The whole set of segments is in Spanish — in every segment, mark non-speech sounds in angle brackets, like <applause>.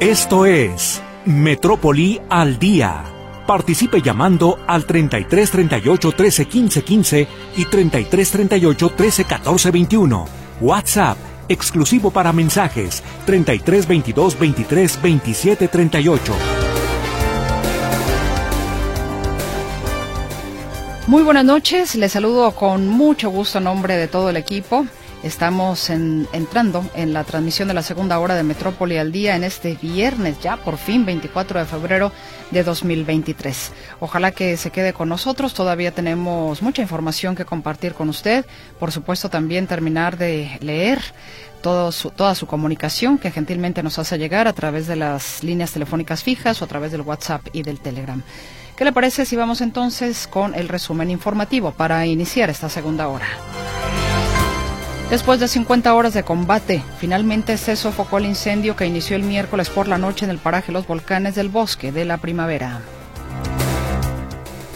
Esto es Metrópoli al Día. Participe llamando al 33 38 13 15 15 y 33 38 13 14 21. WhatsApp exclusivo para mensajes 33 22 23 27 38. Muy buenas noches, les saludo con mucho gusto en nombre de todo el equipo. Estamos entrando en la transmisión de la segunda hora de Metrópoli al día en este viernes, ya por fin 24 de febrero de 2023. Ojalá que se quede con nosotros, todavía tenemos mucha información que compartir con usted. Por supuesto también terminar de leer toda su comunicación que gentilmente nos hace llegar a través de las líneas telefónicas fijas o a través del WhatsApp y del Telegram. ¿Qué le parece si vamos entonces con el resumen informativo para iniciar esta segunda hora? Después de 50 horas de combate, finalmente se sofocó el incendio que inició el miércoles por la noche en el paraje Los Volcanes del Bosque de la Primavera.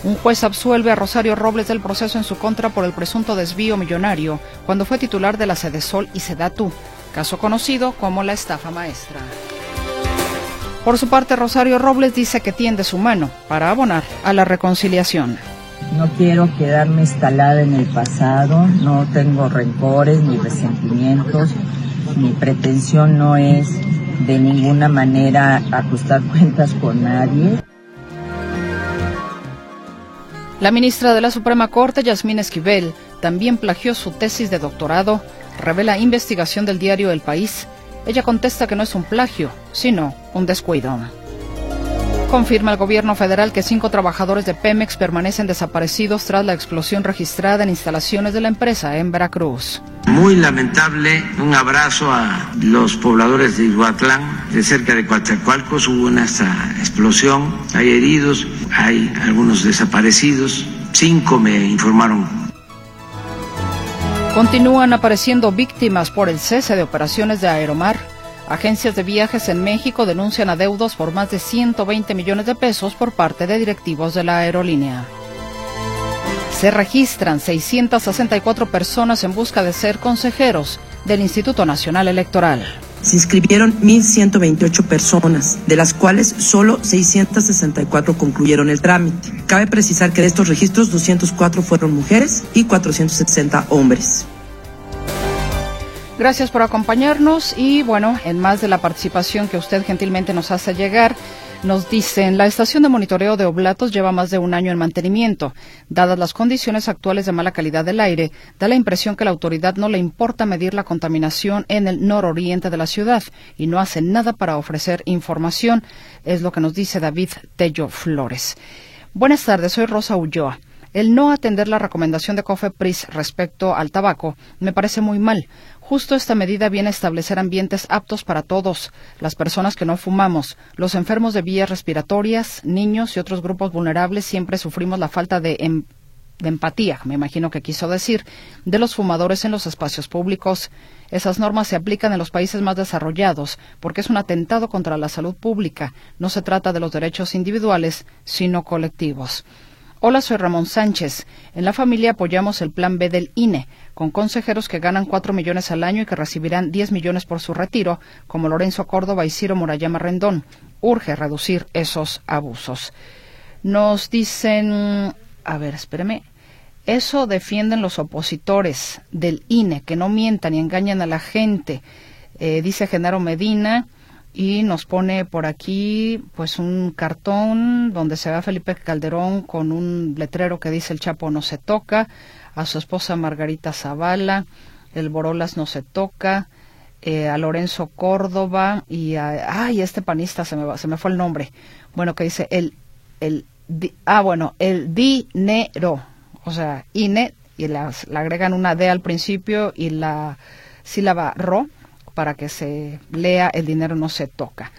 Un juez absuelve a Rosario Robles del proceso en su contra por el presunto desvío millonario cuando fue titular de la Sol y Sedatu, caso conocido como la estafa maestra. Por su parte, Rosario Robles dice que tiende su mano para abonar a la reconciliación. No quiero quedarme instalada en el pasado, no tengo rencores ni resentimientos. Mi pretensión no es de ninguna manera ajustar <laughs> cuentas con nadie. La ministra de la Suprema Corte, Yasmín Esquivel, también plagió su tesis de doctorado, revela investigación del diario El País. Ella contesta que no es un plagio, sino un descuido. Confirma el gobierno federal que cinco trabajadores de Pemex permanecen desaparecidos tras la explosión registrada en instalaciones de la empresa en Veracruz. Muy lamentable, un abrazo a los pobladores de Iguatlán, de cerca de Coatzacoalcos, hubo una explosión, hay heridos, hay algunos desaparecidos, cinco me informaron Continúan apareciendo víctimas por el cese de operaciones de Aeromar Agencias de viajes en México denuncian adeudos por más de 120 millones de pesos por parte de directivos de la aerolínea. Se registran 664 personas en busca de ser consejeros del Instituto Nacional Electoral. Se inscribieron 1.128 personas, de las cuales solo 664 concluyeron el trámite. Cabe precisar que de estos registros 204 fueron mujeres y 460 hombres. Gracias por acompañarnos y bueno, en más de la participación que usted gentilmente nos hace llegar, nos dicen, la estación de monitoreo de Oblatos lleva más de un año en mantenimiento. Dadas las condiciones actuales de mala calidad del aire, da la impresión que la autoridad no le importa medir la contaminación en el nororiente de la ciudad y no hace nada para ofrecer información, es lo que nos dice David Tello Flores. Buenas tardes, soy Rosa Ulloa. El no atender la recomendación de COFEPRIS respecto al tabaco me parece muy mal. Justo esta medida viene a establecer ambientes aptos para todos, las personas que no fumamos, los enfermos de vías respiratorias, niños y otros grupos vulnerables siempre sufrimos la falta de, em, de empatía, me imagino que quiso decir, de los fumadores en los espacios públicos. Esas normas se aplican en los países más desarrollados porque es un atentado contra la salud pública. No se trata de los derechos individuales, sino colectivos. Hola, soy Ramón Sánchez. En la familia apoyamos el plan B del INE, con consejeros que ganan 4 millones al año y que recibirán 10 millones por su retiro, como Lorenzo Córdoba y Ciro Murayama Rendón. Urge reducir esos abusos. Nos dicen, a ver, espéreme, eso defienden los opositores del INE, que no mientan y engañan a la gente, eh, dice Genaro Medina y nos pone por aquí pues un cartón donde se ve a Felipe Calderón con un letrero que dice el Chapo no se toca, a su esposa Margarita Zavala, el Borolas no se toca, eh, a Lorenzo Córdoba y a ay este panista se me se me fue el nombre, bueno que dice el el ah bueno el dinero, o sea INE y las, le agregan una D al principio y la sílaba ro para que se lea el dinero no se toca.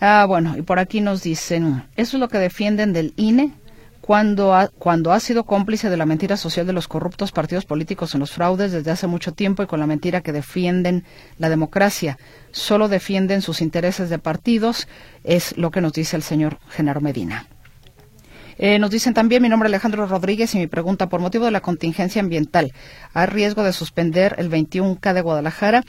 Ah, bueno, y por aquí nos dicen, eso es lo que defienden del INE cuando ha, cuando ha sido cómplice de la mentira social de los corruptos partidos políticos en los fraudes desde hace mucho tiempo y con la mentira que defienden la democracia. Solo defienden sus intereses de partidos, es lo que nos dice el señor Genaro Medina. Eh, nos dicen también, mi nombre es Alejandro Rodríguez y mi pregunta, por motivo de la contingencia ambiental, ¿hay riesgo de suspender el 21K de Guadalajara?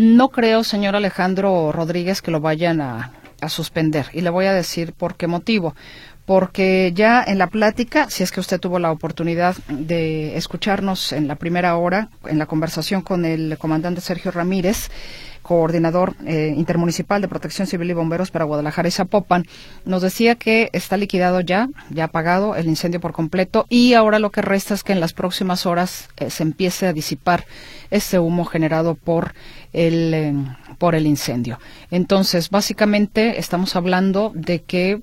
No creo, señor Alejandro Rodríguez, que lo vayan a, suspender. Y le voy a decir por qué motivo porque ya en la plática, si es que usted tuvo la oportunidad de escucharnos en la primera hora, en la conversación con el comandante Sergio Ramírez, coordinador eh, intermunicipal de protección civil y bomberos para Guadalajara y Zapopan, nos decía que está liquidado ya, ya apagado el incendio por completo y ahora lo que resta es que en las próximas horas eh, se empiece a disipar ese humo generado por el, eh, por el incendio. Entonces, básicamente estamos hablando de que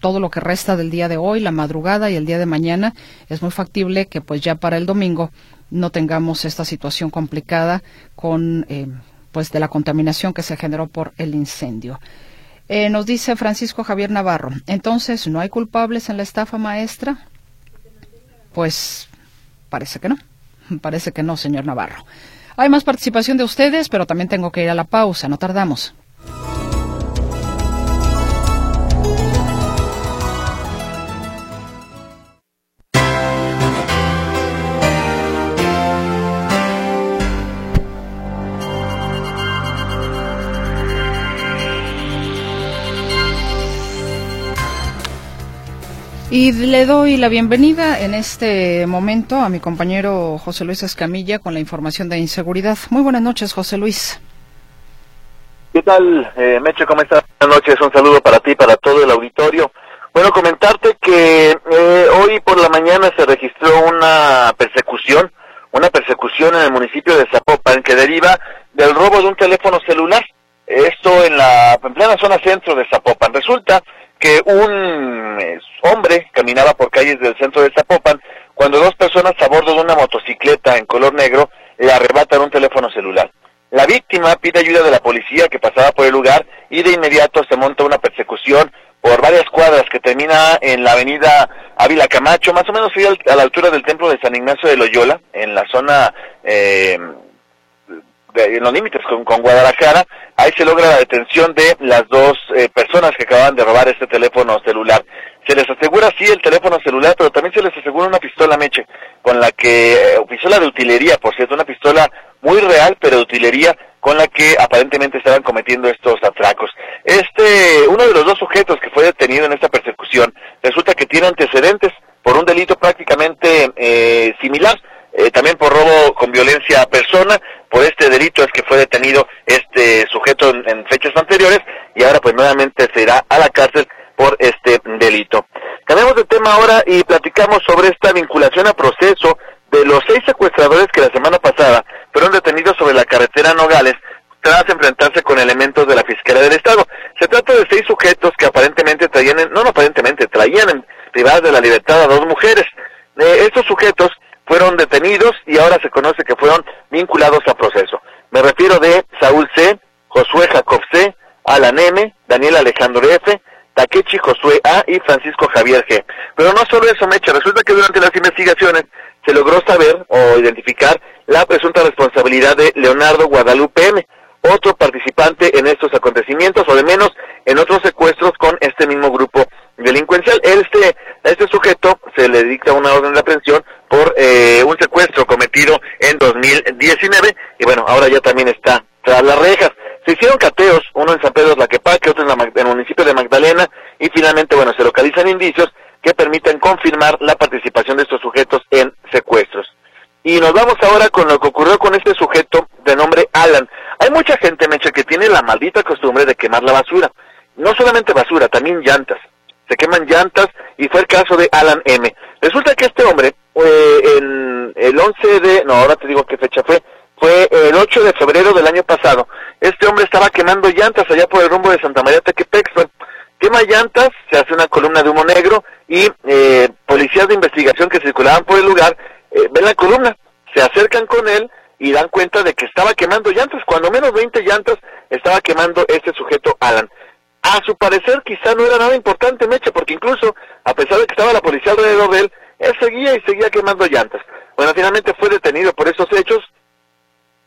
todo lo que resta del día de hoy, la madrugada y el día de mañana, es muy factible que pues ya para el domingo no tengamos esta situación complicada con pues de la contaminación que se generó por el incendio. Eh, nos dice Francisco Javier Navarro, entonces, ¿no hay culpables en la estafa maestra? Pues parece que no, <laughs> parece que no, señor Navarro. Hay más participación de ustedes, pero también tengo que ir a la pausa, no tardamos. Y le doy la bienvenida en este momento a mi compañero José Luis Escamilla con la información de inseguridad. Muy buenas noches, José Luis. ¿Qué tal, eh? ¿Cómo estás? Buenas noches, un saludo para ti, para todo el auditorio. Bueno, comentarte que eh, hoy por la mañana se registró una persecución, una persecución en el municipio de Zapopan que deriva del robo de un teléfono celular. Esto en la en plena zona centro de Zapopan. Resulta que un eh, hombre caminaba por calles del centro de Zapopan cuando dos personas a bordo de una motocicleta en color negro le arrebatan un teléfono celular. La víctima pide ayuda de la policía que pasaba por el lugar y de inmediato se monta una persecución por varias cuadras que termina en la avenida Ávila Camacho, más o menos a la altura del templo de San Ignacio de Loyola, en la zona eh, en los límites con, Guadalajara, ahí se logra la detención de las dos eh, personas que acaban de robar este teléfono celular. Se les asegura sí el teléfono celular, pero también se les asegura una pistola meche, con la que, eh, pistola de utilería, por cierto, una pistola muy real, pero de utilería, con la que aparentemente estaban cometiendo estos atracos. Este, uno de los dos sujetos que fue detenido en esta persecución, resulta que tiene antecedentes por un delito prácticamente eh, similar, eh, también por robo con violencia a persona. Por este delito es que fue detenido este sujeto en, fechas anteriores y ahora pues nuevamente se irá a la cárcel por este delito. Cambiamos de tema ahora y platicamos sobre esta vinculación a proceso de los seis secuestradores que la semana pasada fueron detenidos sobre la carretera Nogales tras enfrentarse con elementos de la Fiscalía del Estado. Se trata de seis sujetos que aparentemente traían, no, no aparentemente, traían privadas de la libertad a dos mujeres. Eh, estos sujetos fueron detenidos y ahora se conoce que fueron a proceso. Me refiero de Saúl C., Josué Jacob C., Alan M., Daniel Alejandro F., Takechi Josué A. y Francisco Javier G. Pero no solo eso, Mecha, resulta que durante las investigaciones se logró saber o identificar la presunta responsabilidad de Leonardo Guadalupe M., otro participante en estos acontecimientos, o de menos en otros secuestros con este mismo grupo delincuencial. Este, este sujeto le dicta una orden de aprehensión por eh, un secuestro cometido en 2019 y bueno, ahora ya también está tras las rejas. Se hicieron cateos, uno en San Pedro de Laquepaque, otro en, en el municipio de Magdalena y finalmente, bueno, se localizan indicios que permiten confirmar la participación de estos sujetos en secuestros. Y nos vamos ahora con lo que ocurrió con este sujeto de nombre Alan. Hay mucha gente, Mecha, que tiene la maldita costumbre de quemar la basura. No solamente basura, también llantas se queman llantas y fue el caso de Alan M. Resulta que este hombre, en el 11 de, no, ahora te digo qué fecha fue, fue el 8 de febrero del año pasado. Este hombre estaba quemando llantas allá por el rumbo de Santa María Tequepex. Quema llantas, se hace una columna de humo negro y eh, policías de investigación que circulaban por el lugar eh, ven la columna, se acercan con él y dan cuenta de que estaba quemando llantas, cuando menos 20 llantas estaba quemando este sujeto Alan. A su parecer quizá no era nada importante Meche, porque incluso, a pesar de que estaba la policía alrededor de él, él seguía y seguía quemando llantas. Bueno, finalmente fue detenido por estos hechos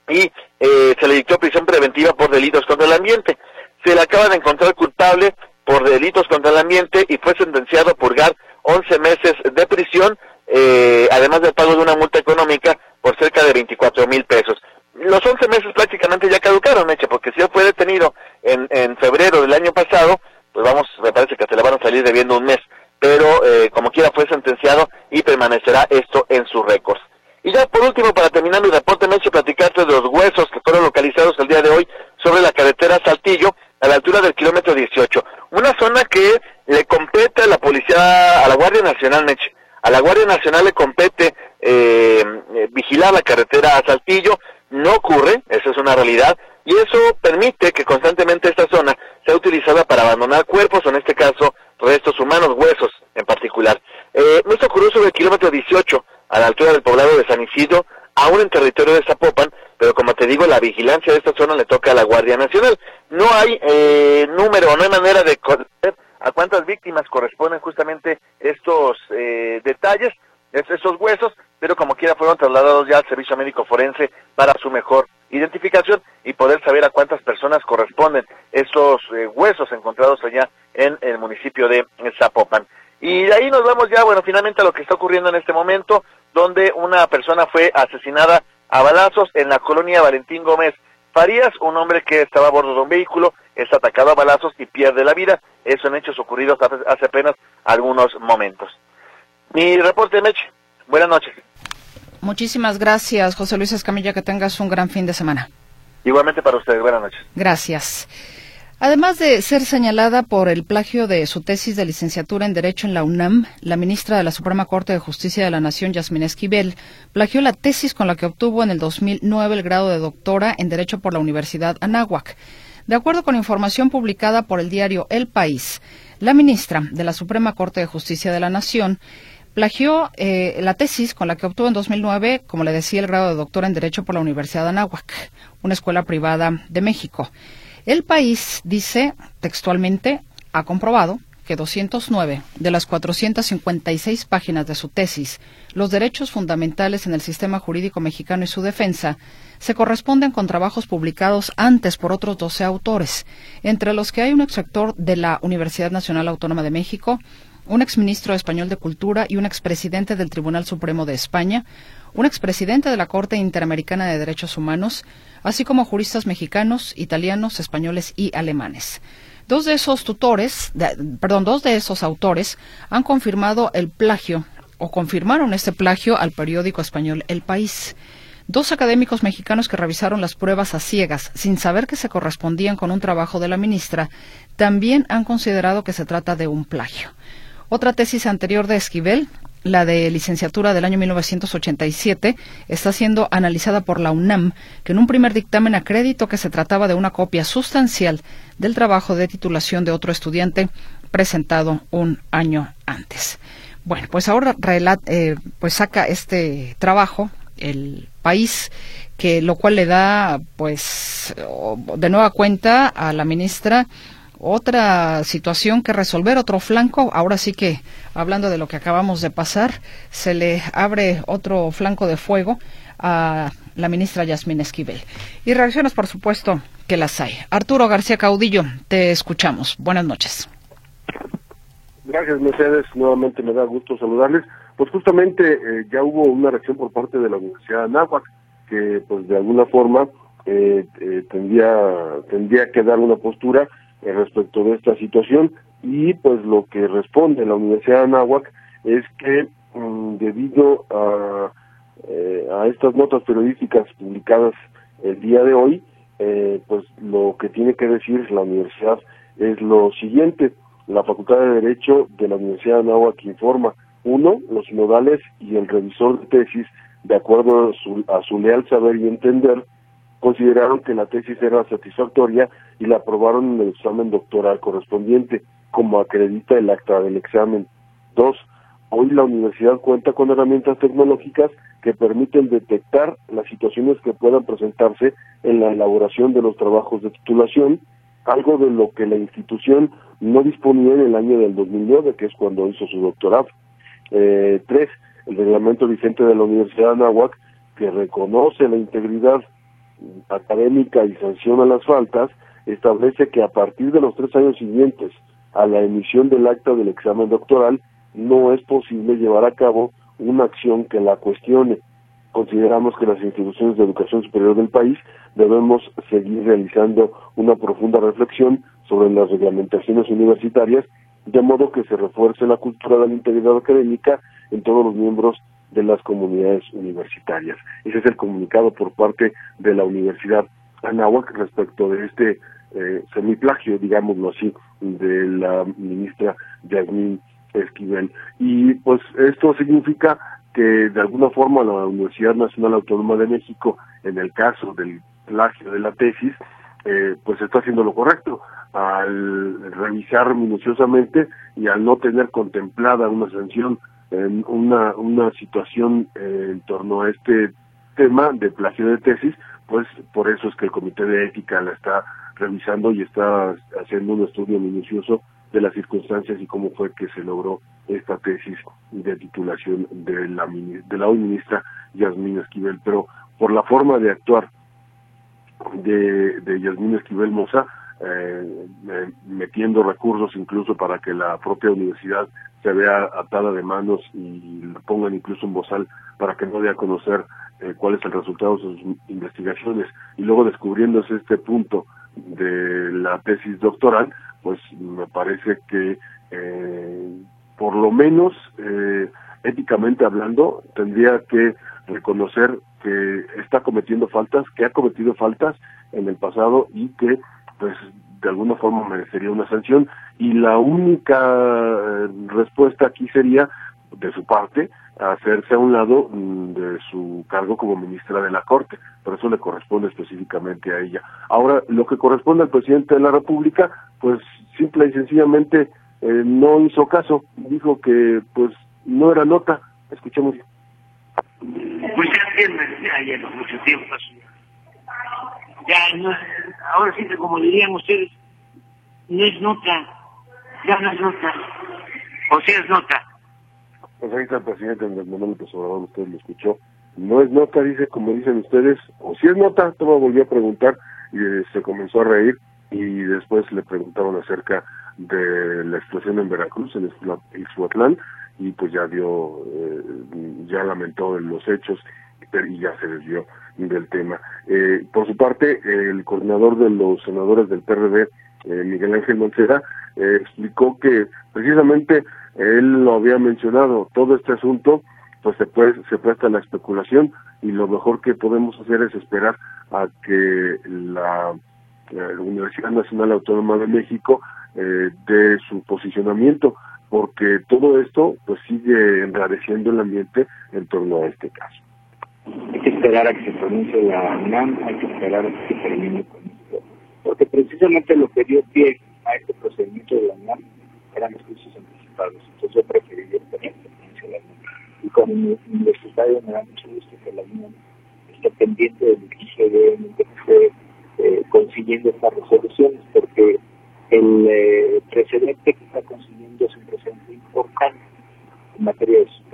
y eh, se le dictó prisión preventiva por delitos contra el ambiente. Se le acaba de encontrar culpable por delitos contra el ambiente y fue sentenciado a purgar 11 meses de prisión, eh, además del pago de una multa económica por cerca de 24 mil pesos. Los 11 meses prácticamente ya caducaron, Meche, porque si él fue detenido en, en febrero del año pasado, pues vamos, me parece que se le van a salir debiendo un mes, pero eh, como quiera fue sentenciado y permanecerá esto en sus récords. Y ya por último, para terminar mi reporte, Meche, platicarte de los huesos que fueron localizados el día de hoy sobre la carretera Saltillo, a la altura del kilómetro 18. Una zona que le compete a la policía, a la Guardia Nacional, Meche. A la Guardia Nacional le compete eh, eh, vigilar la carretera a Saltillo. No ocurre, esa es una realidad, y eso permite que constantemente esta zona sea utilizada para abandonar cuerpos, o en este caso restos humanos, huesos en particular. Eh, esto ocurrió sobre el kilómetro 18, a la altura del poblado de San Isidro, aún en territorio de Zapopan, pero como te digo, la vigilancia de esta zona le toca a la Guardia Nacional. No hay eh, número, no hay manera de conocer a cuántas víctimas corresponden justamente estos eh, detalles, esos huesos, pero como quiera fueron trasladados ya al servicio médico forense para su mejor identificación y poder saber a cuántas personas corresponden estos eh, huesos encontrados allá en el municipio de Zapopan. Y de ahí nos vamos ya, bueno, finalmente a lo que está ocurriendo en este momento, donde una persona fue asesinada a balazos en la colonia Valentín Gómez Farías, un hombre que estaba a bordo de un vehículo, es atacado a balazos y pierde la vida. Eso en hechos ocurridos hace apenas algunos momentos. Mi reporte, Meche. Buenas noches. Muchísimas gracias, José Luis Escamilla. Que tengas un gran fin de semana. Igualmente para ustedes. Buenas noches. Gracias. Además de ser señalada por el plagio de su tesis de licenciatura en Derecho en la UNAM, la ministra de la Suprema Corte de Justicia de la Nación, Yasmín Esquivel, plagió la tesis con la que obtuvo en el 2009 el grado de doctora en Derecho por la Universidad Anáhuac. De acuerdo con información publicada por el diario El País, la ministra de la Suprema Corte de Justicia de la Nación plagió eh, la tesis con la que obtuvo en 2009, como le decía, el grado de doctora en Derecho por la Universidad de Anáhuac, una escuela privada de México. El país dice textualmente, ha comprobado que 209 de las 456 páginas de su tesis, Los derechos fundamentales en el sistema jurídico mexicano y su defensa, se corresponden con trabajos publicados antes por otros 12 autores, entre los que hay un exrector de la Universidad Nacional Autónoma de México, un exministro español de Cultura y un expresidente del Tribunal Supremo de España, un expresidente de la Corte Interamericana de Derechos Humanos, así como juristas mexicanos, italianos, españoles y alemanes. Dos de esos tutores, perdón, dos de esos autores han confirmado el plagio o confirmaron este plagio al periódico español El País. Dos académicos mexicanos que revisaron las pruebas a ciegas sin saber que se correspondían con un trabajo de la ministra también han considerado que se trata de un plagio. Otra tesis anterior de Esquivel, la de licenciatura del año 1987, está siendo analizada por la UNAM, que en un primer dictamen acreditó que se trataba de una copia sustancial del trabajo de titulación de otro estudiante presentado un año antes. Bueno, pues ahora eh, pues saca este trabajo el país que lo cual le da pues de nueva cuenta a la ministra otra situación que resolver, otro flanco. Ahora sí que, hablando de lo que acabamos de pasar, se le abre otro flanco de fuego a la ministra Yasmín Esquivel. Y reacciones, por supuesto, que las hay. Arturo García Caudillo, te escuchamos. Buenas noches. Gracias, Mercedes. Nuevamente me da gusto saludarles. Pues justamente eh, ya hubo una reacción por parte de la Universidad de Anáhuac, que pues de alguna forma eh, eh, tendría, tendría que dar una postura eh, respecto de esta situación y pues lo que responde la Universidad de Anáhuac es que mm, debido a, eh, a estas notas periodísticas publicadas el día de hoy, eh, pues lo que tiene que decir la universidad es lo siguiente. La Facultad de Derecho de la Universidad de Anáhuac informa, uno, los modales y el revisor de tesis, de acuerdo a su, a su leal saber y entender, consideraron que la tesis era satisfactoria y la aprobaron en el examen doctoral correspondiente, como acredita el acta del examen. Dos, hoy la universidad cuenta con herramientas tecnológicas que permiten detectar las situaciones que puedan presentarse en la elaboración de los trabajos de titulación, algo de lo que la institución no disponía en el año del 2009, que es cuando hizo su doctorado. Eh, tres, el reglamento vigente de la Universidad de Anáhuac, que reconoce la integridad académica y sanciona las faltas, establece que a partir de los tres años siguientes a la emisión del acta del examen doctoral, no es posible llevar a cabo una acción que la cuestione. consideramos que las instituciones de educación superior del país debemos seguir realizando una profunda reflexión sobre las reglamentaciones universitarias, de modo que se refuerce la cultura de la integridad académica en todos los miembros de las comunidades universitarias. Ese es el comunicado por parte de la Universidad Anáhuac respecto de este eh, semiplagio, digámoslo así, de la ministra Yasmín Esquivel. Y pues esto significa que de alguna forma la Universidad Nacional Autónoma de México, en el caso del plagio de la tesis, eh, pues está haciendo lo correcto al revisar minuciosamente y al no tener contemplada una sanción en una, una situación eh, en torno a este tema de plagio de tesis, pues por eso es que el Comité de Ética la está revisando y está haciendo un estudio minucioso de las circunstancias y cómo fue que se logró esta tesis de titulación de la, de la hoy ministra Yasmín Esquivel. Pero por la forma de actuar de, de Yasmín Esquivel Moza, eh, metiendo recursos incluso para que la propia universidad se vea atada de manos y le pongan incluso un bozal para que no dé a conocer eh, cuál es el resultado de sus investigaciones. Y luego descubriéndose este punto de la tesis doctoral, pues me parece que eh, por lo menos eh, éticamente hablando tendría que reconocer que está cometiendo faltas, que ha cometido faltas en el pasado y que pues de alguna forma merecería una sanción y la única eh, respuesta aquí sería de su parte hacerse a un lado mm, de su cargo como ministra de la Corte, pero eso le corresponde específicamente a ella. Ahora, lo que corresponde al presidente de la República, pues simple y sencillamente eh, no hizo caso, dijo que pues no era nota. Escuchemos. Pues. Ya, no, ahora sí, como dirían ustedes, no es nota, ya no es nota, o si es nota. Pues ahí está el presidente Andrés Manuel López Obrador, usted lo escuchó. No es nota, dice, como dicen ustedes, o si es nota, toma volvió a preguntar y eh, se comenzó a reír y después le preguntaron acerca de la explosión en Veracruz, en Ixhuatlán, y pues ya dio, eh, ya lamentó los hechos y ya se desvió del tema. Eh, por su parte, el coordinador de los senadores del PRD, eh, Miguel Ángel Mancera, eh, explicó que precisamente él lo había mencionado, todo este asunto pues se, puede, se presta a la especulación y lo mejor que podemos hacer es esperar a que la, Universidad Nacional Autónoma de México eh, dé su posicionamiento porque todo esto pues sigue enrareciendo el ambiente en torno a este caso. Esperar a que se pronuncie la UNAM, hay que esperar a que se termine con esto, porque precisamente lo que dio pie a este procedimiento de la UNAM eran los juicios anticipados. Entonces yo preferiría esperar que pronuncie la UNAM. Y como universitario me da mucho gusto que la UNAM esté pendiente del de que esté eh, consiguiendo estas resoluciones, porque el eh, precedente que está consiguiendo es un precedente importante en materia de.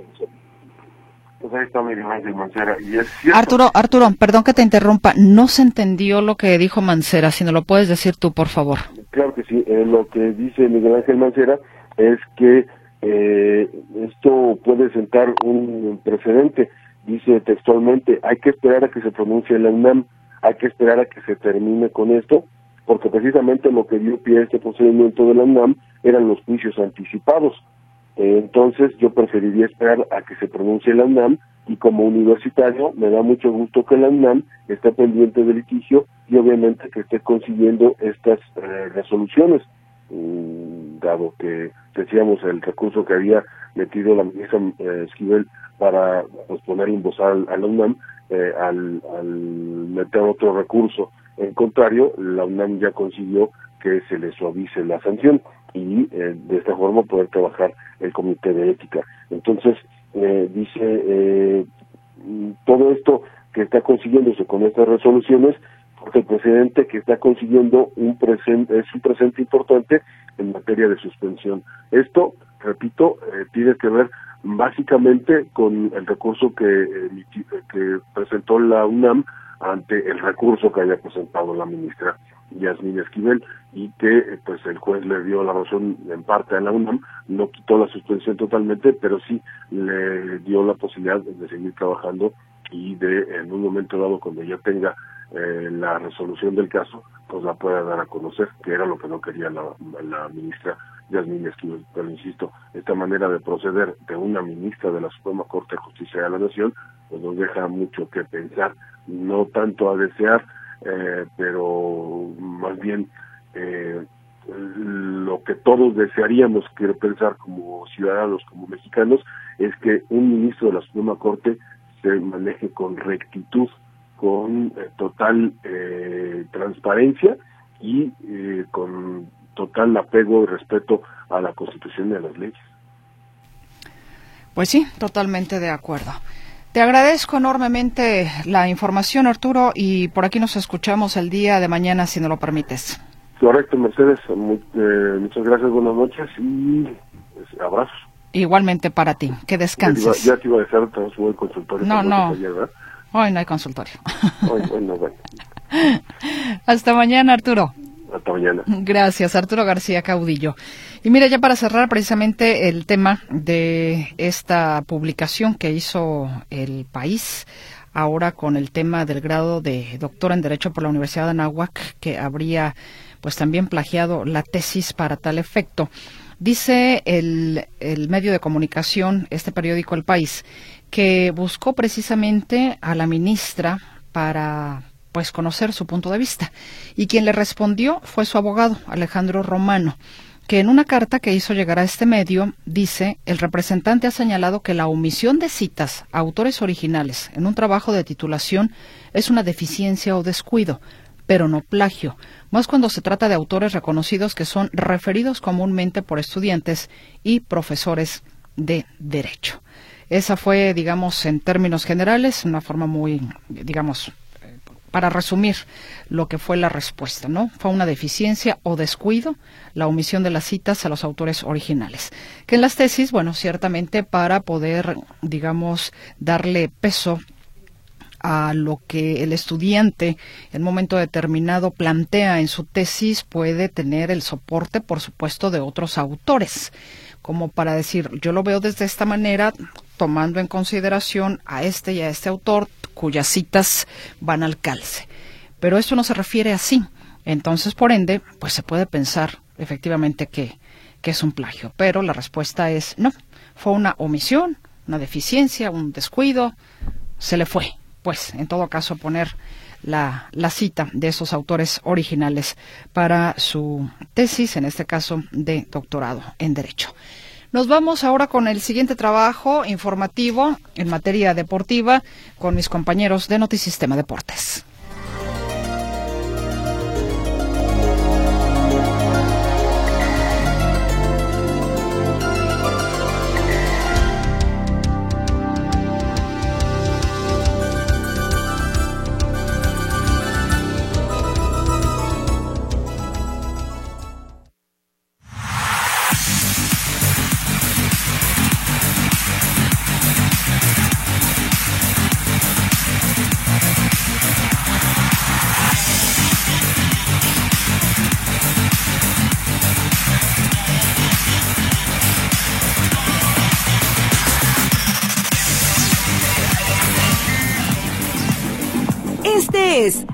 Pues ahí está Miguel Ángel Mancera. Y es Arturo, Arturo, perdón que te interrumpa. No se entendió lo que dijo Mancera, si no lo puedes decir tú, por favor. Claro que sí. Eh, lo que dice Miguel Ángel Mancera es que eh, esto puede sentar un precedente. Dice textualmente, hay que esperar a que se pronuncie la UNAM, hay que esperar a que se termine con esto, porque precisamente lo que dio pie a este procedimiento de la UNAM eran los juicios anticipados entonces yo preferiría esperar a que se pronuncie la UNAM y como universitario me da mucho gusto que la UNAM esté pendiente del litigio y obviamente que esté consiguiendo estas eh, resoluciones, mm, dado que decíamos el recurso que había metido la ministra eh, Esquivel para pues, poner voz a la UNAM eh, al meter otro recurso. En contrario, la UNAM ya consiguió que se le suavice la sanción y eh, de esta forma poder trabajar el comité de ética. Entonces, eh, dice, eh, todo esto que está consiguiéndose con estas resoluciones, porque el presidente que está consiguiendo un presente, es un presente importante en materia de suspensión. Esto, repito, tiene que ver básicamente con el recurso que, que presentó la UNAM ante el recurso que haya presentado la ministra Yasmín Esquivel y que eh, pues el juez le dio la razón en parte a la UNAM, no quitó la suspensión totalmente, pero sí le dio la posibilidad de seguir trabajando y de en un momento dado cuando ya tenga eh, la resolución del caso, pues la pueda dar a conocer, que era lo que no quería la, ministra Yasmín Esquivel. Pero insisto, esta manera de proceder de una ministra de la Suprema Corte de Justicia de la Nación, pues nos deja mucho que pensar, no tanto a desear, eh, pero más bien eh, lo que todos desearíamos, quiero pensar como ciudadanos, como mexicanos, es que un ministro de la Suprema Corte se maneje con rectitud, con eh, total eh, transparencia y eh, con total apego y respeto a la Constitución y a las leyes. Pues sí, totalmente de acuerdo. Te agradezco enormemente la información, Arturo, y por aquí nos escuchamos el día de mañana, si no lo permites. Correcto, Mercedes. muchas gracias, buenas noches y pues, abrazos. Igualmente para ti. Que descanses. Ya te iba, a dejar, el consultorio. No, no. Hoy no hay consultorio. <laughs> Hoy, no, bueno. <laughs> Hasta mañana, Arturo. Hasta mañana. Gracias, Arturo García Caudillo. Y mira, ya para cerrar precisamente el tema de esta publicación que hizo el país, ahora con el tema del grado de doctor en Derecho por la Universidad de Anáhuac, que habría pues también plagiado la tesis para tal efecto. Dice el, el medio de comunicación, este periódico El País, que buscó precisamente a la ministra para pues conocer su punto de vista y quien le respondió fue su abogado Alejandro Romano que en una carta que hizo llegar a este medio dice el representante ha señalado que la omisión de citas a autores originales en un trabajo de titulación es una deficiencia o descuido pero no plagio, más cuando se trata de autores reconocidos que son referidos comúnmente por estudiantes y profesores de derecho. Esa fue, digamos, en términos generales, una forma muy, digamos, para resumir lo que fue la respuesta, ¿no? Fue una deficiencia o descuido la omisión de las citas a los autores originales. Que en las tesis, bueno, ciertamente para poder, digamos, darle peso a lo que el estudiante en momento determinado plantea en su tesis puede tener el soporte, por supuesto, de otros autores, como para decir, yo lo veo desde esta manera, tomando en consideración a este y a este autor cuyas citas van al calce. Pero esto no se refiere así. Entonces, por ende, pues se puede pensar efectivamente que, que es un plagio. Pero la respuesta es no. Fue una omisión, una deficiencia, un descuido, se le fue pues en todo caso poner la, la, cita de esos autores originales para su tesis, en este caso de doctorado en Derecho. Nos vamos ahora con el siguiente trabajo informativo en materia deportiva con mis compañeros de Notisistema Deportes.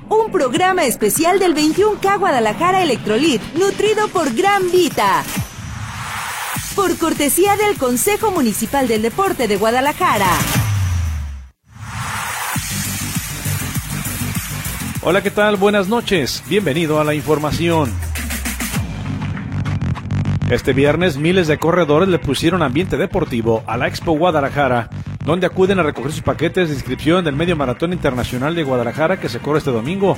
Un programa especial del 21K Guadalajara Electrolit, nutrido por Gran Vita. Por cortesía del Consejo Municipal del Deporte de Guadalajara. Hola, ¿qué tal? Buenas noches. Bienvenido a la información. Este viernes miles de corredores le pusieron ambiente deportivo a la Expo Guadalajara donde acuden a recoger sus paquetes de inscripción del Medio Maratón Internacional de Guadalajara que se corre este domingo.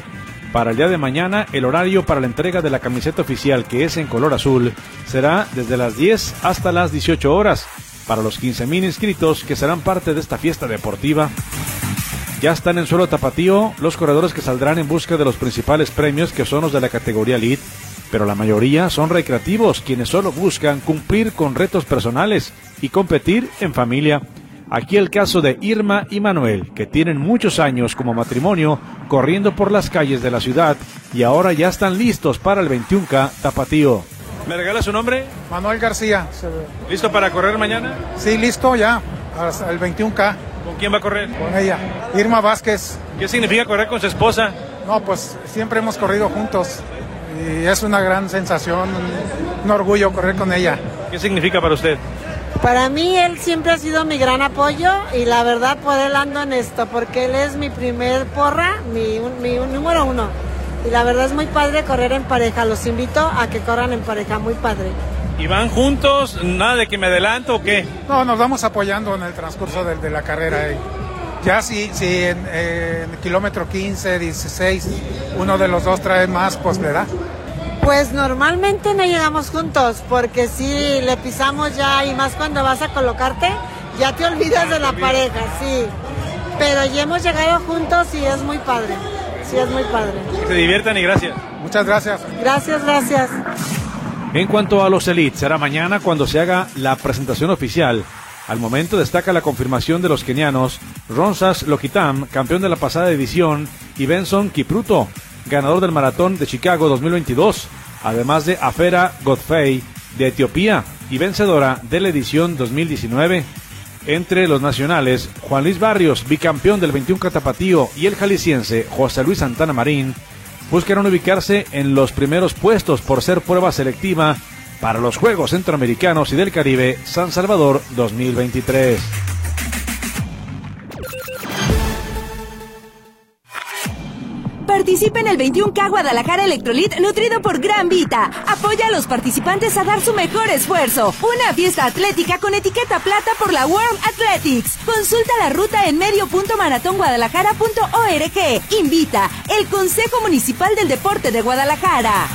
Para el día de mañana, el horario para la entrega de la camiseta oficial, que es en color azul, será desde las 10 hasta las 18 horas, para los 15.000 inscritos que serán parte de esta fiesta deportiva. Ya están en suelo tapatío los corredores que saldrán en busca de los principales premios que son los de la categoría Elite, pero la mayoría son recreativos, quienes solo buscan cumplir con retos personales y competir en familia. Aquí el caso de Irma y Manuel, que tienen muchos años como matrimonio corriendo por las calles de la ciudad y ahora ya están listos para el 21K Tapatío. ¿Me regala su nombre? Manuel García. ¿Listo para correr mañana? Sí, listo ya, hasta el 21K. ¿Con quién va a correr? Con ella, Irma Vázquez. ¿Qué significa correr con su esposa? No, pues siempre hemos corrido juntos y es una gran sensación, un, orgullo correr con ella. ¿Qué significa para usted? Para mí él siempre ha sido mi gran apoyo y la verdad por él ando en esto, porque él es mi primer porra, mi, mi número uno. Y la verdad es muy padre correr en pareja, los invito a que corran en pareja, muy padre. ¿Y van juntos? ¿Nada de que me adelanto o qué? No, nos vamos apoyando en el transcurso de, la carrera. Ya si, si en, el kilómetro 15, 16, uno de los dos trae más, pues le da. Pues normalmente no llegamos juntos, porque si le pisamos ya, y más cuando vas a colocarte, ya te olvidas de la pareja, sí. Pero ya hemos llegado juntos y es muy padre. Sí, es muy padre. se diviertan y gracias. Muchas gracias. Gracias, gracias. En cuanto a los Elites, será mañana cuando se haga la presentación oficial. Al momento destaca la confirmación de los kenianos Ronsas Lokitam, campeón de la pasada edición, y Benson Kipruto, ganador del maratón de Chicago 2022, además de Afera Godfrey de Etiopía y vencedora de la edición 2019. Entre los nacionales, Juan Luis Barrios, bicampeón del 21 Catapatío, y el jalisciense José Luis Santana Marín, buscaron ubicarse en los primeros puestos por ser prueba selectiva para los Juegos Centroamericanos y del Caribe San Salvador 2023. Participe en el 21K Guadalajara Electrolit nutrido por Gran Vita. Apoya a los participantes a dar su mejor esfuerzo. Una fiesta atlética con etiqueta plata por la World Athletics. Consulta la ruta en medio.maratonguadalajara.org. Invita el Consejo Municipal del Deporte de Guadalajara.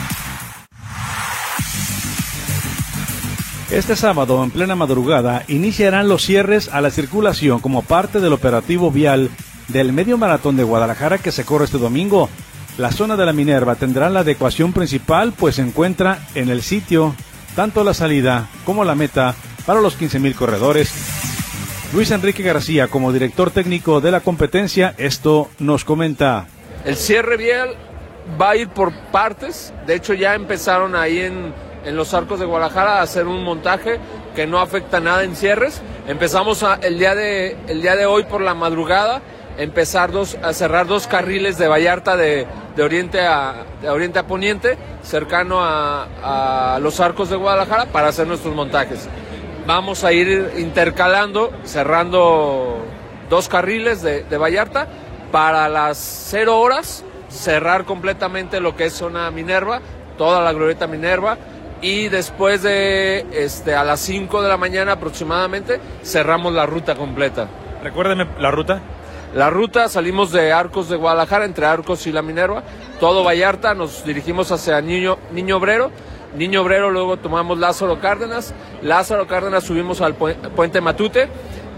Este sábado, en plena madrugada, iniciarán los cierres a la circulación como parte del operativo vial del medio maratón de Guadalajara que se corre este domingo. La zona de la Minerva tendrá la adecuación principal, pues se encuentra en el sitio tanto la salida como la meta para los 15.000 corredores. Luis Enrique García, como director técnico de la competencia, esto nos comenta. El cierre vial va a ir por partes, de hecho ya empezaron ahí en, en los arcos de Guadalajara a hacer un montaje que no afecta nada en cierres. Empezamos el, día de, el día de hoy por la madrugada empezar dos, a cerrar dos carriles de Vallarta de, oriente, a, oriente a poniente, cercano a, los arcos de Guadalajara, para hacer nuestros montajes. Vamos a ir intercalando, cerrando dos carriles de, Vallarta para las cero horas cerrar completamente lo que es zona Minerva, toda la glorieta Minerva, y después de este, a las 5 de la mañana aproximadamente cerramos la ruta completa. Recuérdeme la ruta. La ruta salimos de Arcos de Guadalajara, entre Arcos y La Minerva, todo Vallarta, nos dirigimos hacia Niño, Obrero, Niño Obrero luego tomamos Lázaro Cárdenas, Lázaro Cárdenas subimos al Puente Matute,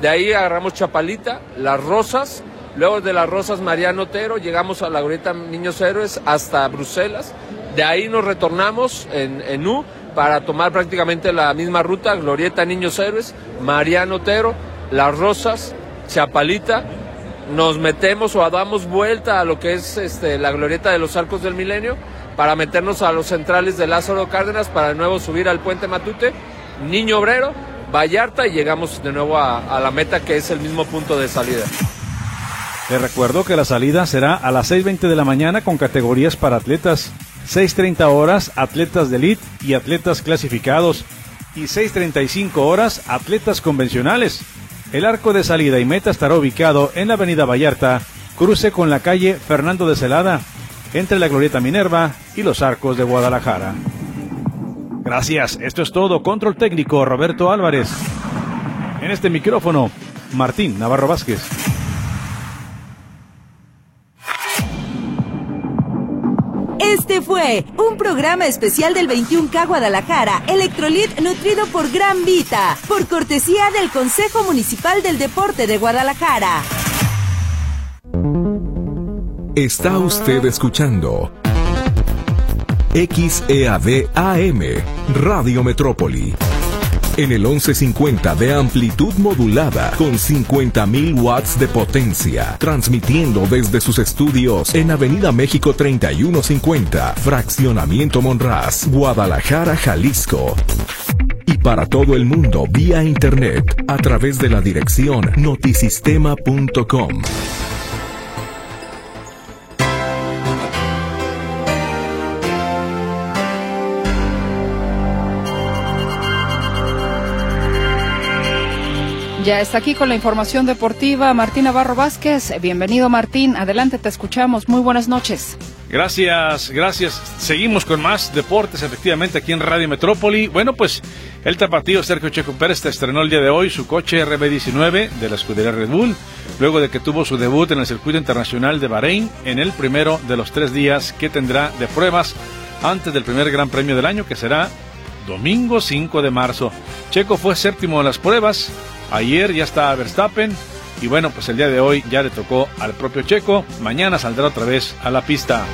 de ahí agarramos Chapalita, Las Rosas, luego de Las Rosas Mariano Otero, llegamos a la Glorieta Niños Héroes hasta Bruselas, de ahí nos retornamos en, en U para tomar prácticamente la misma ruta, Glorieta Niños Héroes, Mariano Otero, Las Rosas, Chapalita, nos metemos o damos vuelta a lo que es este, la glorieta de los arcos del milenio para meternos a los centrales de Lázaro Cárdenas para de nuevo subir al puente Matute, Niño Obrero, Vallarta y llegamos de nuevo a, la meta que es el mismo punto de salida. Les recuerdo que la salida será a las 6.20 de la mañana con categorías para atletas, 6.30 horas atletas de elite y atletas clasificados y 6.35 horas atletas convencionales. El arco de salida y meta estará ubicado en la avenida Vallarta, cruce con la calle Fernando de Celada, entre la Glorieta Minerva y los arcos de Guadalajara. Gracias, esto es todo. Control técnico Roberto Álvarez. En este micrófono, Martín Navarro Vázquez. Este fue un programa especial del 21K Guadalajara, Electrolit nutrido por Gran Vita, por cortesía del Consejo Municipal del Deporte de Guadalajara. Está usted escuchando XEAD AM, Radio Metrópoli en el 1150 de amplitud modulada con 50.000 watts de potencia, transmitiendo desde sus estudios en Avenida México 3150, Fraccionamiento Monraz, Guadalajara, Jalisco para todo el mundo vía Internet a través de la dirección notisistema.com. Ya está aquí con la información deportiva Martín Navarro Vázquez. Bienvenido Martín, adelante, te escuchamos. Muy buenas noches. Gracias, gracias. Seguimos con más deportes efectivamente aquí en Radio Metrópoli. Bueno, pues el tapatío Sergio Checo Pérez estrenó el día de hoy su coche RB19 de la escudería Red Bull, luego de que tuvo su debut en el circuito internacional de Bahrein en el primero de los tres días que tendrá de pruebas antes del primer Gran Premio del año que será domingo 5 de marzo. Checo fue séptimo en las pruebas, Ayer ya está Verstappen y bueno, pues el día de hoy ya le tocó al propio Checo. Mañana saldrá otra vez a la pista.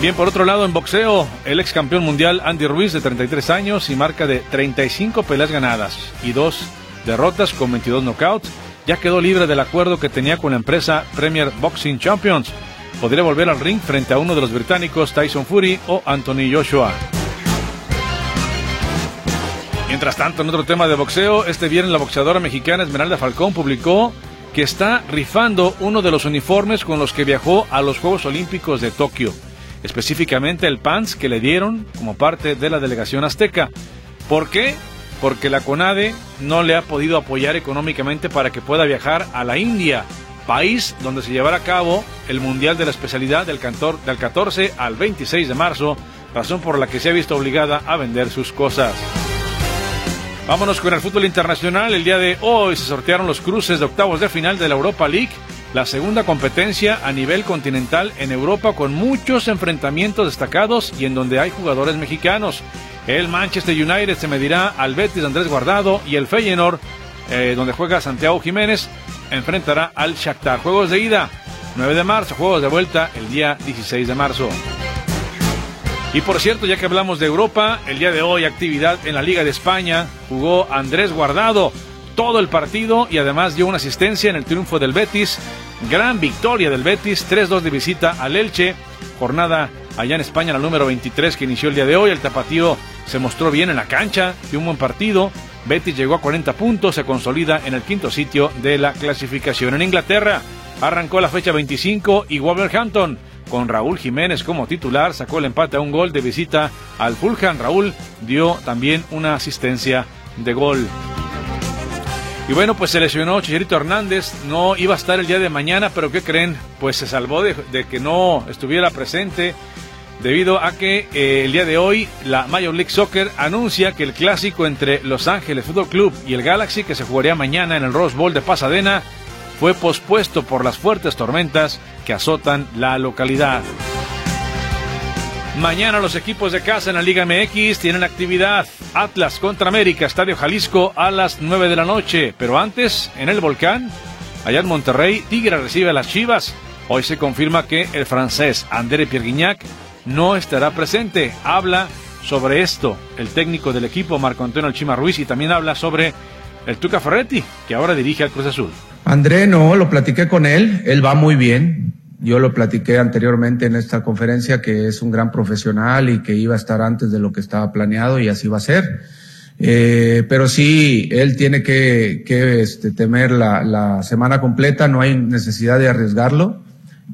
Bien, por otro lado, en boxeo, el ex campeón mundial Andy Ruiz, de 33 años y marca de 35 peleas ganadas y dos derrotas con 22 knockouts, ya quedó libre del acuerdo que tenía con la empresa Premier Boxing Champions. Podría volver al ring frente a uno de los británicos Tyson Fury o Anthony Joshua. Mientras tanto, en otro tema de boxeo, este viernes la boxeadora mexicana Esmeralda Falcón publicó que está rifando uno de los uniformes con los que viajó a los Juegos Olímpicos de Tokio, específicamente el pants que le dieron como parte de la delegación azteca. ¿Por qué? Porque la CONADE no le ha podido apoyar económicamente para que pueda viajar a la India, país donde se llevará a cabo el Mundial de la Especialidad del, del 14 al 26 de marzo, razón por la que se ha visto obligada a vender sus cosas. Vámonos con el fútbol internacional. El día de hoy se sortearon los cruces de octavos de final de la Europa League, la segunda competencia a nivel continental en Europa con muchos enfrentamientos destacados y en donde hay jugadores mexicanos. El Manchester United se medirá al Betis Andrés Guardado y el Feyenoord, eh, donde juega Santiago Jiménez, enfrentará al Shakhtar. Juegos de ida 9 de marzo, juegos de vuelta el día 16 de marzo. Y por cierto, ya que hablamos de Europa, el día de hoy actividad en la Liga de España, jugó Andrés Guardado todo el partido y además dio una asistencia en el triunfo del Betis. Gran victoria del Betis, 3-2 de visita al Elche. Jornada allá en España, la número 23 que inició el día de hoy. El tapatío se mostró bien en la cancha, dio un buen partido. Betis llegó a 40 puntos, se consolida en el quinto sitio de la clasificación. En Inglaterra arrancó la fecha 25 y Wolverhampton con Raúl Jiménez como titular, sacó el empate a un gol de visita al Fulham. Raúl dio también una asistencia de gol. Y bueno, pues se lesionó Chicharito Hernández, no iba a estar el día de mañana, pero ¿qué creen? Pues se salvó de, que no estuviera presente debido a que eh, el día de hoy la Major League Soccer anuncia que el clásico entre Los Ángeles Fútbol Club y el Galaxy, que se jugaría mañana en el Rose Bowl de Pasadena, fue pospuesto por las fuertes tormentas que azotan la localidad. Mañana los equipos de casa en la Liga MX tienen actividad. Atlas contra América, Estadio Jalisco a las 9 de la noche. Pero antes, en el volcán, allá en Monterrey, Tigre recibe a las Chivas. Hoy se confirma que el francés André Pierguignac no estará presente. Habla sobre esto el técnico del equipo, Marco Antonio Chima Ruiz, y también habla sobre el Tuca Ferretti, que ahora dirige al Cruz Azul. André, no, lo platiqué con él, él va muy bien. Yo lo platiqué anteriormente en esta conferencia que es un gran profesional y que iba a estar antes de lo que estaba planeado y así va a ser. Eh, pero sí, él tiene que, este, temer la, la semana completa, no hay necesidad de arriesgarlo.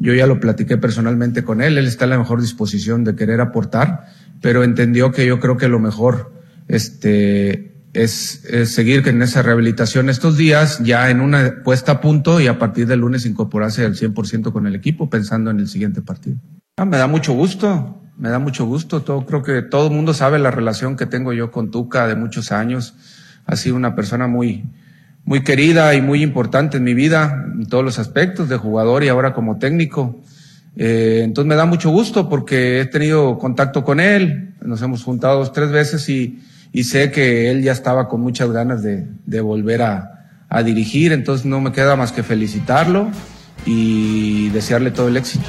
Yo ya lo platiqué personalmente con él, él está en la mejor disposición de querer aportar, pero entendió que yo creo que lo mejor este, es, seguir en esa rehabilitación estos días, ya en una puesta a punto y a partir del lunes incorporarse al 100% con el equipo pensando en el siguiente partido. Ah, me da mucho gusto, me da mucho gusto. Todo, creo que todo el mundo sabe la relación que tengo yo con Tuca de muchos años. Ha sido una persona muy, muy querida y muy importante en mi vida, en todos los aspectos, de jugador y ahora como técnico. Eh, entonces me da mucho gusto porque he tenido contacto con él, nos hemos juntado dos, tres veces y, y sé que él ya estaba con muchas ganas de, de volver a, a, dirigir, entonces no me queda más que felicitarlo y desearle todo el éxito.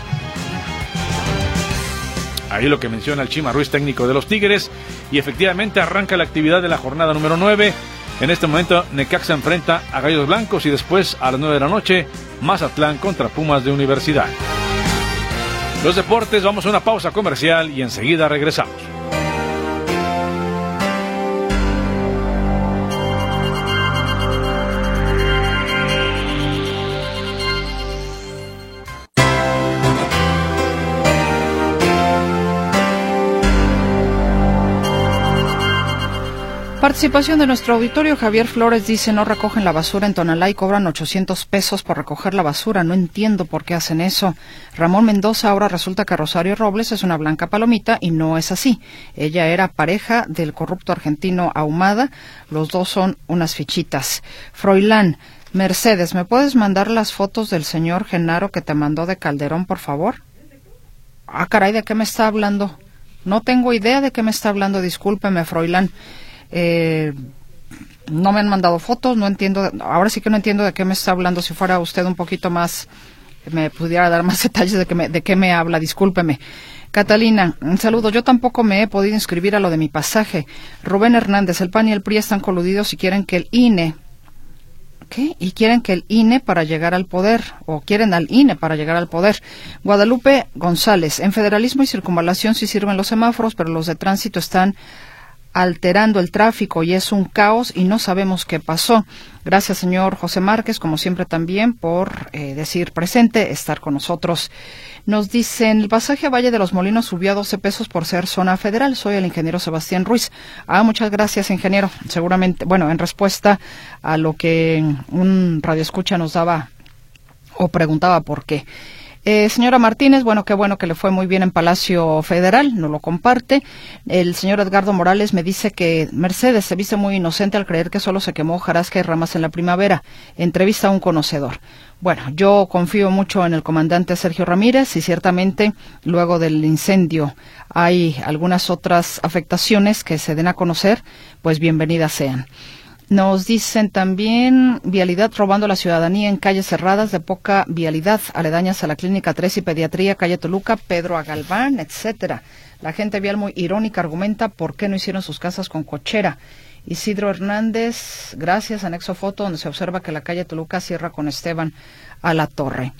Ahí lo que menciona el Chima Ruiz, técnico de los Tigres, y efectivamente arranca la actividad de la jornada número 9. En este momento Necaxa enfrenta a Gallos Blancos y después a las 9 de la noche Mazatlán contra Pumas de Universidad. Los deportes, vamos a una pausa comercial y enseguida regresamos. Participación de nuestro auditorio, Javier Flores dice, no recogen la basura en Tonalá y cobran 800 pesos por recoger la basura. No entiendo por qué hacen eso. Ramón Mendoza, ahora resulta que Rosario Robles es una blanca palomita y no es así. Ella era pareja del corrupto argentino Ahumada. Los dos son unas fichitas. Froilán, Mercedes, ¿me puedes mandar las fotos del señor Genaro que te mandó de Calderón, por favor? Ah, caray, ¿de qué me está hablando? No tengo idea de qué me está hablando, discúlpeme, Froilán. Eh, no me han mandado fotos, no entiendo, ahora sí que no entiendo de qué me está hablando. Si fuera usted un poquito más, me pudiera dar más <laughs> detalles de, que de qué me habla, discúlpeme. Catalina, un saludo. Yo tampoco me he podido inscribir a lo de mi pasaje. Rubén Hernández, el PAN y el PRI están coludidos y quieren que el INE ¿Qué? Y quieren que el INE para llegar al poder, o quieren al INE para llegar al poder. Guadalupe González, en federalismo y circunvalación sí sirven los semáforos, pero los de tránsito están alterando el tráfico y es un caos y no sabemos qué pasó. Gracias, señor José Márquez, como siempre también por eh, decir presente, estar con nosotros. Nos dicen, el pasaje a Valle de los Molinos subió a 12 pesos por ser zona federal. Soy el ingeniero Sebastián Ruiz. Ah, muchas gracias, ingeniero. Seguramente, bueno, en respuesta a lo que un radioescucha nos daba o preguntaba por qué. Eh, señora Martínez, bueno, qué bueno que le fue muy bien en Palacio Federal, no lo comparte. El señor Edgardo Morales me dice que Mercedes se viste muy inocente al creer que solo se quemó jarasca y ramas en la primavera. Entrevista a un conocedor. Bueno, yo confío mucho en el comandante Sergio Ramírez y ciertamente luego del incendio hay algunas otras afectaciones que se den a conocer, pues bienvenidas sean. Nos dicen también vialidad robando la ciudadanía en calles cerradas de poca vialidad, aledañas a la Clínica 3 y Pediatría, calle Toluca, Pedro Agalván, etcétera. La gente vial muy irónica argumenta por qué no hicieron sus casas con cochera. Isidro Hernández, gracias, anexo foto donde se observa que la calle Toluca cierra con Esteban a la torre.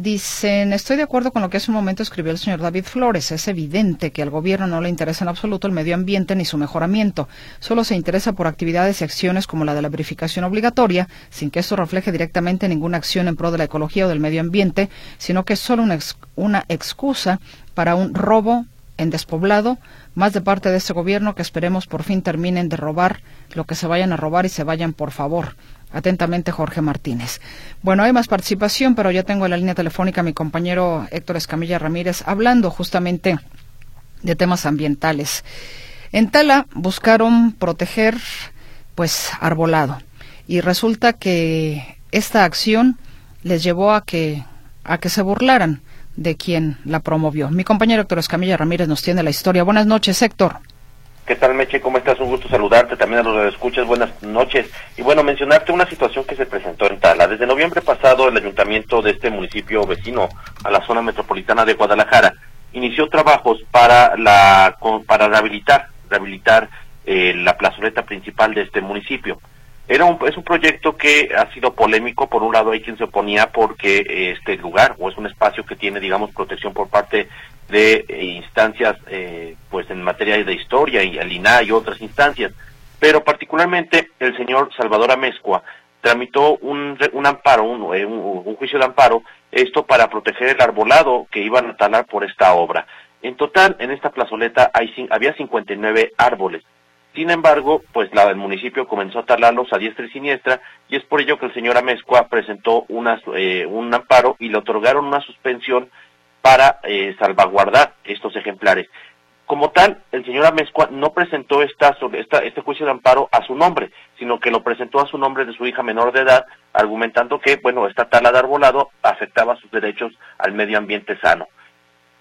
Dicen, estoy de acuerdo con lo que hace un momento escribió el señor David Flores. Es evidente que al gobierno no le interesa en absoluto el medio ambiente ni su mejoramiento. Solo se interesa por actividades y acciones como la de la verificación obligatoria, sin que esto refleje directamente ninguna acción en pro de la ecología o del medio ambiente, sino que es solo una, una excusa para un robo en despoblado, más de parte de este gobierno que esperemos por fin terminen de robar lo que se vayan a robar y se vayan por favor. Atentamente, Jorge Martínez. Bueno, hay más participación, pero ya tengo en la línea telefónica a mi compañero Héctor Escamilla Ramírez hablando justamente de temas ambientales. En Tala buscaron proteger, pues, arbolado. Y resulta que esta acción les llevó a que, a que se burlaran de quien la promovió. Mi compañero Héctor Escamilla Ramírez nos tiene la historia. Buenas noches, Héctor. ¿Qué tal, Meche? ¿Cómo estás? Un gusto saludarte, también a los que escuchas. Buenas noches. Y bueno, mencionarte una situación que se presentó en Tala. Desde noviembre pasado, el ayuntamiento de este municipio vecino a la zona metropolitana de Guadalajara inició trabajos para la para rehabilitar rehabilitar eh, la plazoleta principal de este municipio. Era un, es un proyecto que ha sido polémico. Por un lado, hay quien se oponía porque este lugar o es un espacio que tiene, digamos, protección por parte de eh, instancias pues en materia de historia y al INAH y otras instancias. Pero particularmente el señor Salvador Amezcua tramitó un, un amparo, eh, un, un, juicio de amparo, esto para proteger el arbolado que iban a talar por esta obra. En total, en esta plazoleta hay, había 59 árboles. Sin embargo, pues la, el municipio comenzó a talarlos a diestra y siniestra y es por ello que el señor Amezcua presentó eh, un amparo y le otorgaron una suspensión para eh, salvaguardar estos ejemplares. Como tal, el señor Amezcua no presentó esta, este juicio de amparo a su nombre, sino que lo presentó a su nombre de su hija menor de edad, argumentando que, bueno, esta tala de arbolado afectaba sus derechos al medio ambiente sano.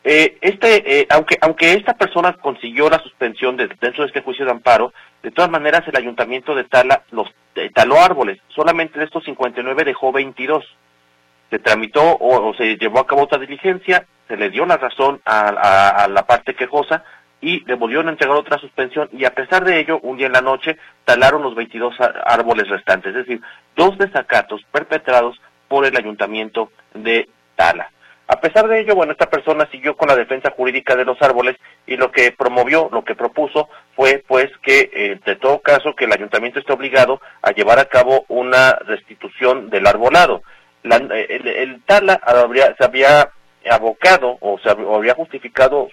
Eh, este, eh, aunque, aunque esta persona consiguió la suspensión de, dentro de este juicio de amparo, de todas maneras el ayuntamiento de Tala los taló árboles. Solamente de estos 59 dejó 22. Se tramitó o, se llevó a cabo otra diligencia, se le dio la razón a, a la parte quejosa y le volvieron a entregar otra suspensión y a pesar de ello, un día en la noche talaron los 22 árboles restantes, es decir, dos desacatos perpetrados por el ayuntamiento de Tala. A pesar de ello, bueno, esta persona siguió con la defensa jurídica de los árboles y lo que promovió, lo que propuso fue pues que eh, de todo caso que el ayuntamiento esté obligado a llevar a cabo una restitución del arbolado. el, Tala se había abocado o se habría justificado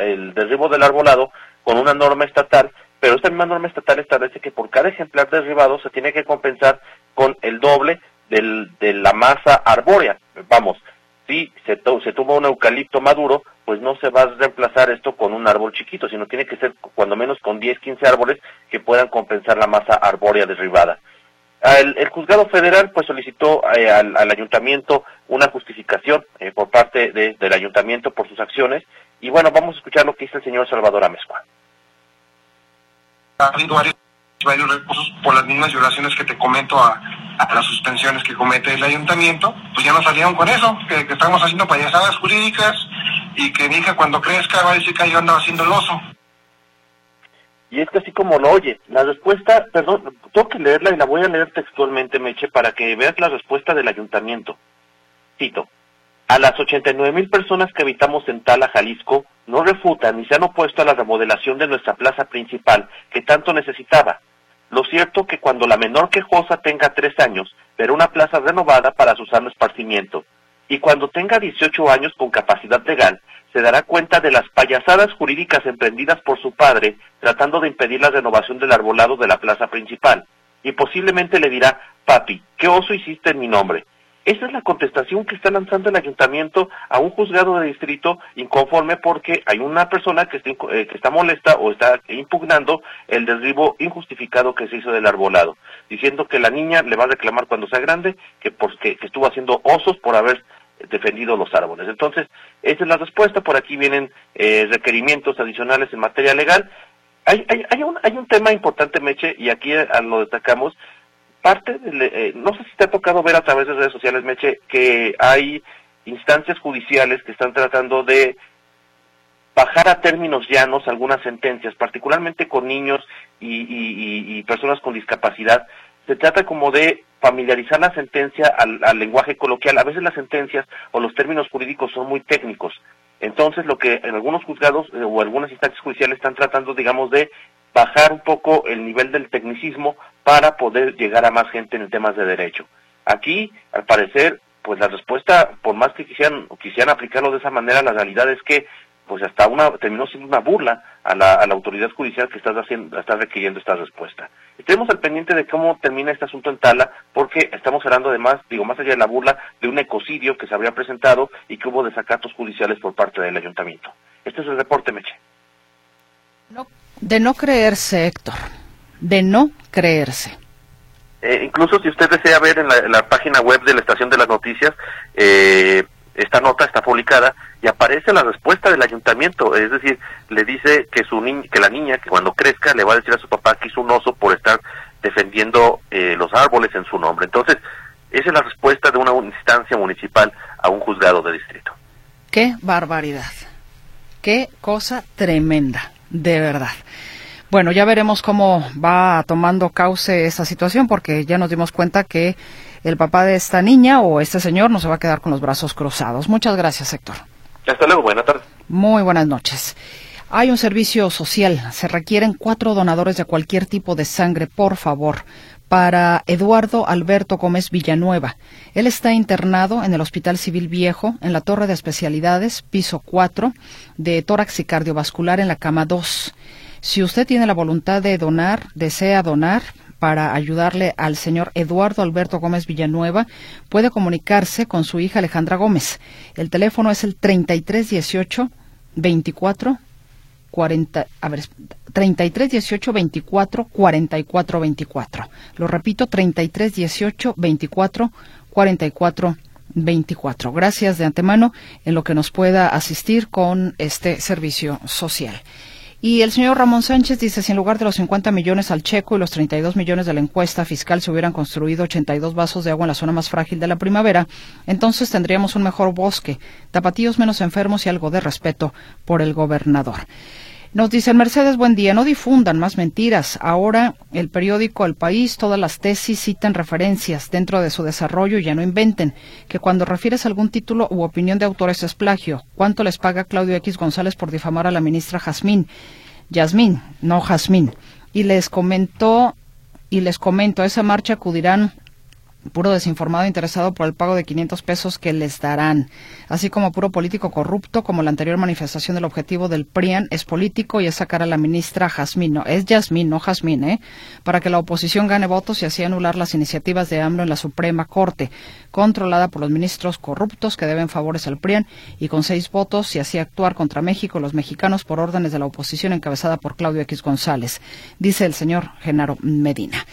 el derribo del arbolado con una norma estatal pero esta misma norma estatal establece que por cada ejemplar derribado se tiene que compensar con el doble del, de la masa arbórea. Vamos, si se, se toma un eucalipto maduro, pues no se va a reemplazar esto con un árbol chiquito, sino tiene que ser cuando menos con 10, 15 árboles que puedan compensar la masa arbórea derribada. El, juzgado federal pues solicitó eh, al, ayuntamiento una justificación eh, por parte de, del ayuntamiento por sus acciones y bueno, vamos a escuchar lo que dice el señor Salvador Amezcua. Varios recursos por las mismas violaciones que te comento a, las suspensiones que comete el ayuntamiento, pues ya nos salieron con eso, que, estamos haciendo payasadas jurídicas y que mi cuando crezca va a decir que yo andaba haciendo el oso. Y es que así como lo oye, la respuesta, perdón, tengo que leerla y la voy a leer textualmente, Meche, para que veas la respuesta del ayuntamiento. Cito, a las 89 mil personas que habitamos en Tala, Jalisco, no refutan ni se han opuesto a la remodelación de nuestra plaza principal, que tanto necesitaba. Cierto que cuando la menor quejosa tenga tres años, verá una plaza renovada para su sano esparcimiento. Y cuando tenga 18 años con capacidad legal, se dará cuenta de las payasadas jurídicas emprendidas por su padre tratando de impedir la renovación del arbolado de la plaza principal. Y posiblemente le dirá, papi, ¿qué oso hiciste en mi nombre? Esa es la contestación que está lanzando el ayuntamiento a un juzgado de distrito inconforme porque hay una persona que está, eh, molesta o está impugnando el derribo injustificado que se hizo del arbolado, diciendo que la niña le va a reclamar cuando sea grande que, porque, que estuvo haciendo osos por haber defendido los árboles. Entonces, esa es la respuesta. Por aquí vienen eh, requerimientos adicionales en materia legal. Hay, hay, hay, un, hay un tema importante, Meche, y aquí lo destacamos. Parte, de, eh, no sé si te ha tocado ver a través de redes sociales, Meche, que hay instancias judiciales que están tratando de bajar a términos llanos algunas sentencias, particularmente con niños y, y, personas con discapacidad. Se trata como de familiarizar la sentencia al, al, lenguaje coloquial. A veces las sentencias o los términos jurídicos son muy técnicos. Entonces, lo que en algunos juzgados eh, o algunas instancias judiciales están tratando, digamos, de bajar un poco el nivel del tecnicismo para poder llegar a más gente en temas de derecho. Aquí, al parecer, pues la respuesta, por más que quisieran, quisieran aplicarlo de esa manera, la realidad es que pues hasta una terminó siendo una burla a la, autoridad judicial que está haciendo, está requiriendo esta respuesta. Estemos al pendiente de cómo termina este asunto en Tala, porque estamos hablando además, digo, más allá de la burla, de un ecocidio que se habría presentado y que hubo desacatos judiciales por parte del ayuntamiento. Este es el reporte, Meche. De no creerse, Héctor. De no creerse. Eh, incluso si usted desea ver en la, en la, página web de la Estación de las Noticias, eh, esta nota está publicada y aparece la respuesta del ayuntamiento, es decir, le dice que su ni que la niña que cuando crezca le va a decir a su papá que hizo un oso por estar defendiendo eh, los árboles en su nombre. Entonces, esa es la respuesta de una instancia municipal a un juzgado de distrito. Qué barbaridad. Qué cosa tremenda, de verdad. Bueno, ya veremos cómo va tomando cauce esta situación porque ya nos dimos cuenta que el papá de esta niña o este señor no se va a quedar con los brazos cruzados. Muchas gracias, Héctor. Hasta luego, buenas tardes. Muy buenas noches. Hay un servicio social. Se requieren cuatro donadores de cualquier tipo de sangre, por favor, para Eduardo Alberto Gómez Villanueva. Él está internado en el Hospital Civil Viejo, en la Torre de Especialidades, piso 4, de tórax y cardiovascular en la cama 2. Si usted tiene la voluntad de donar, desea donar, para ayudarle al señor Eduardo Alberto Gómez Villanueva, puede comunicarse con su hija Alejandra Gómez. El teléfono es el 3318 24 40, a ver, 33 18 24 44 24. Lo repito, 33 18 24 44 24. Gracias de antemano en lo que nos pueda asistir con este servicio social. Y el señor Ramón Sánchez dice, si en lugar de los 50 millones al checo y los 32 millones de la encuesta fiscal se hubieran construido 82 vasos de agua en la zona más frágil de la primavera, entonces tendríamos un mejor bosque, tapatíos menos enfermos y algo de respeto por el gobernador. Nos dice Mercedes, buen día, no difundan más mentiras. Ahora el periódico El País, todas las tesis citan referencias dentro de su desarrollo y ya no inventen. Que cuando refieres algún título u opinión de autores es plagio. ¿Cuánto les paga Claudio X González por difamar a la ministra Jazmín? Yasmín, no Jazmín. Y les comentó, y les comento, a esa marcha acudirán puro desinformado interesado por el pago de 500 pesos que les darán, así como puro político corrupto, como la anterior manifestación del objetivo del PRIAN es político y es sacar a la ministra Jazmín, no, es Yasmín, no Jazmín, ¿eh? para que la oposición gane votos y así anular las iniciativas de AMLO en la Suprema Corte, controlada por los ministros corruptos que deben favores al PRIAN y con seis votos y así actuar contra México los mexicanos por órdenes de la oposición encabezada por Claudio X González, dice el señor Genaro Medina.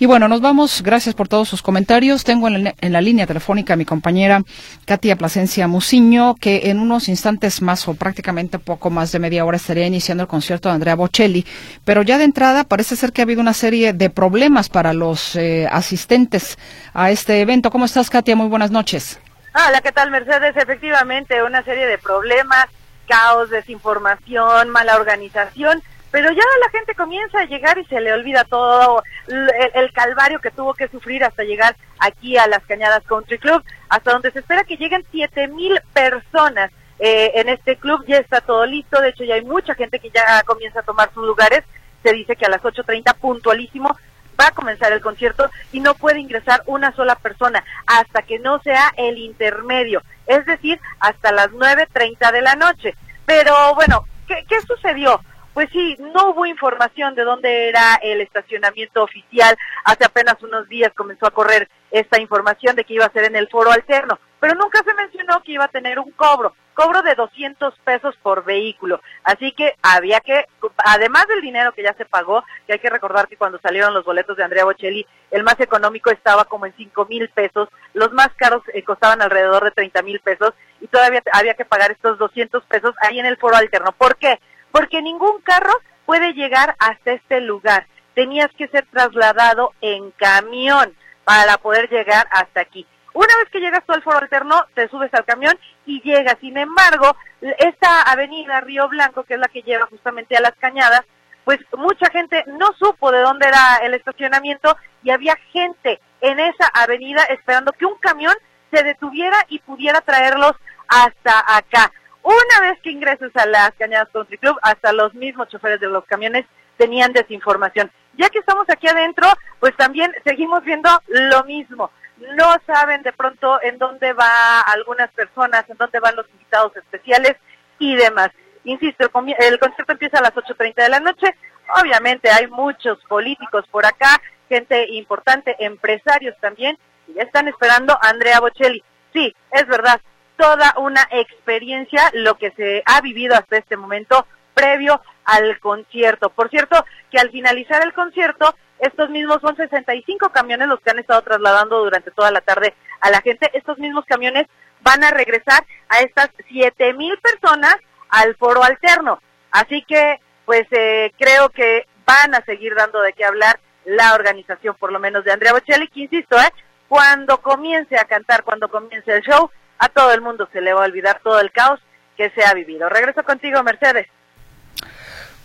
Y bueno, nos vamos. Gracias por todos sus comentarios. Tengo en la, línea telefónica a mi compañera Katia Plasencia Musiño, que en unos instantes más o prácticamente poco más de media hora estaría iniciando el concierto de Andrea Bocelli. Pero ya de entrada parece ser que ha habido una serie de problemas para los eh, asistentes a este evento. ¿Cómo estás, Katia? Muy buenas noches. Hola, ¿qué tal, Mercedes? Efectivamente, una serie de problemas, caos, desinformación, mala organización pero ya la gente comienza a llegar y se le olvida todo el, calvario que tuvo que sufrir hasta llegar aquí a las Cañadas Country Club, hasta donde se espera que lleguen siete mil personas eh, en este club. Ya está todo listo, de hecho ya hay mucha gente que ya comienza a tomar sus lugares. Se dice que a las 8.30 puntualísimo va a comenzar el concierto y no puede ingresar una sola persona hasta que no sea el intermedio, es decir, hasta las 9.30 de la noche. Pero bueno, ¿qué, qué sucedió? Pues sí, no hubo información de dónde era el estacionamiento oficial. Hace apenas unos días comenzó a correr esta información de que iba a ser en el foro alterno, pero nunca se mencionó que iba a tener un cobro, cobro de 200 pesos por vehículo. Así que había que, además del dinero que ya se pagó, que hay que recordar que cuando salieron los boletos de Andrea Bocelli, el más económico estaba como en 5 mil pesos, los más caros eh, costaban alrededor de 30 mil pesos y todavía había que pagar estos 200 pesos ahí en el foro alterno. ¿Por qué? Porque ningún carro puede llegar hasta este lugar. Tenías que ser trasladado en camión para poder llegar hasta aquí. Una vez que llegas tú al foro alterno, te subes al camión y llegas. Sin embargo, esta avenida Río Blanco, que es la que lleva justamente a las cañadas, pues mucha gente no supo de dónde era el estacionamiento y había gente en esa avenida esperando que un camión se detuviera y pudiera traerlos hasta acá. Una vez que ingreses a las Cañadas Country Club, hasta los mismos choferes de los camiones tenían desinformación. Ya que estamos aquí adentro, pues también seguimos viendo lo mismo. No saben de pronto en dónde va algunas personas, en dónde van los invitados especiales y demás. Insisto, el, el concierto empieza a las 8.30 de la noche. Obviamente hay muchos políticos por acá, gente importante, empresarios también, y ya están esperando a Andrea Bocelli. Sí, es verdad, toda una experiencia lo que se ha vivido hasta este momento previo al concierto. Por cierto, que al finalizar el concierto, estos mismos son 65 camiones los que han estado trasladando durante toda la tarde a la gente. Estos mismos camiones van a regresar a estas 7 mil personas al foro alterno. Así que, pues eh, creo que van a seguir dando de qué hablar la organización, por lo menos de Andrea Bocelli, que insisto, ¿eh? cuando comience a cantar, cuando comience el show, a todo el mundo se le va a olvidar todo el caos que se ha vivido. Regreso contigo, Mercedes.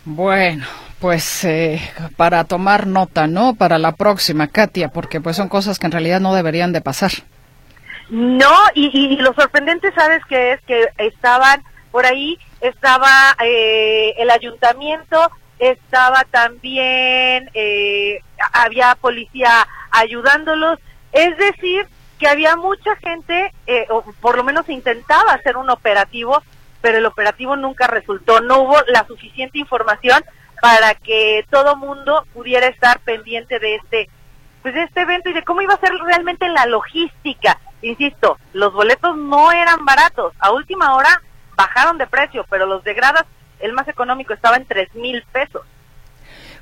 Bueno, pues eh, para tomar nota, ¿no? Para la próxima, Katia, porque pues son cosas que en realidad no deberían de pasar. No, y, lo sorprendente, ¿sabes qué es? Que estaban por ahí, estaba eh, el ayuntamiento, estaba también, eh, había policía ayudándolos, es decir, que había mucha gente, eh, o por lo menos intentaba hacer un operativo, pero el operativo nunca resultó. No hubo la suficiente información para que todo mundo pudiera estar pendiente de este, pues de este evento y de cómo iba a ser realmente la logística. Insisto, los boletos no eran baratos. A última hora bajaron de precio, pero los de gradas, el más económico estaba en tres mil pesos.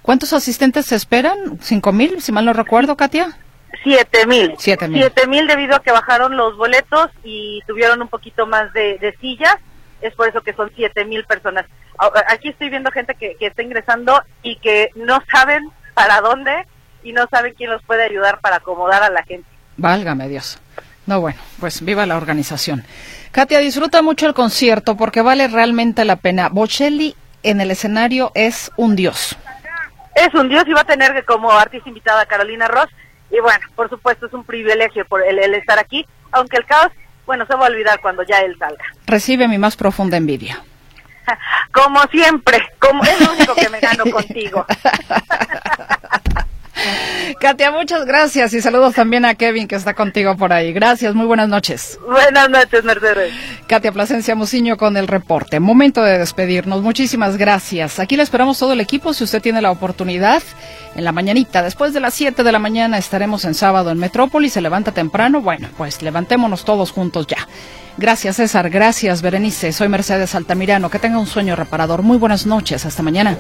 ¿Cuántos asistentes se esperan? ¿Cinco mil, si mal no recuerdo, Katia? Siete mil. Siete mil. debido a que bajaron los boletos y tuvieron un poquito más de, sillas. Es por eso que son siete mil personas. Aquí estoy viendo gente que, que está ingresando y que no saben para dónde y no saben quién los puede ayudar para acomodar a la gente. Válgame Dios. No, bueno, pues viva la organización. Katia, disfruta mucho el concierto porque vale realmente la pena. Bocelli en el escenario es un dios. Es un dios y va a tener como artista invitada a Carolina Ross y bueno, por supuesto es un privilegio por el, estar aquí, aunque el caos, bueno, se va a olvidar cuando ya él salga. <laughs> Recibe mi más profunda envidia. Como siempre, como es lo único que me gano <laughs> contigo. <laughs> <laughs> Katia, muchas gracias y saludos también a Kevin que está contigo por ahí. Gracias, muy buenas noches. Buenas noches, Mercedes. Katia Plasencia Musiño con el reporte. Momento de despedirnos. Muchísimas gracias. Aquí le esperamos todo el equipo si usted tiene la oportunidad. En la mañanita, después de las 7 de la mañana, estaremos en sábado en Metrópolis. Se levanta temprano. Bueno, pues levantémonos todos juntos ya. Gracias, César. Gracias, Berenice. Soy Mercedes Altamirano. Que tenga un sueño reparador. Muy buenas noches. Hasta mañana.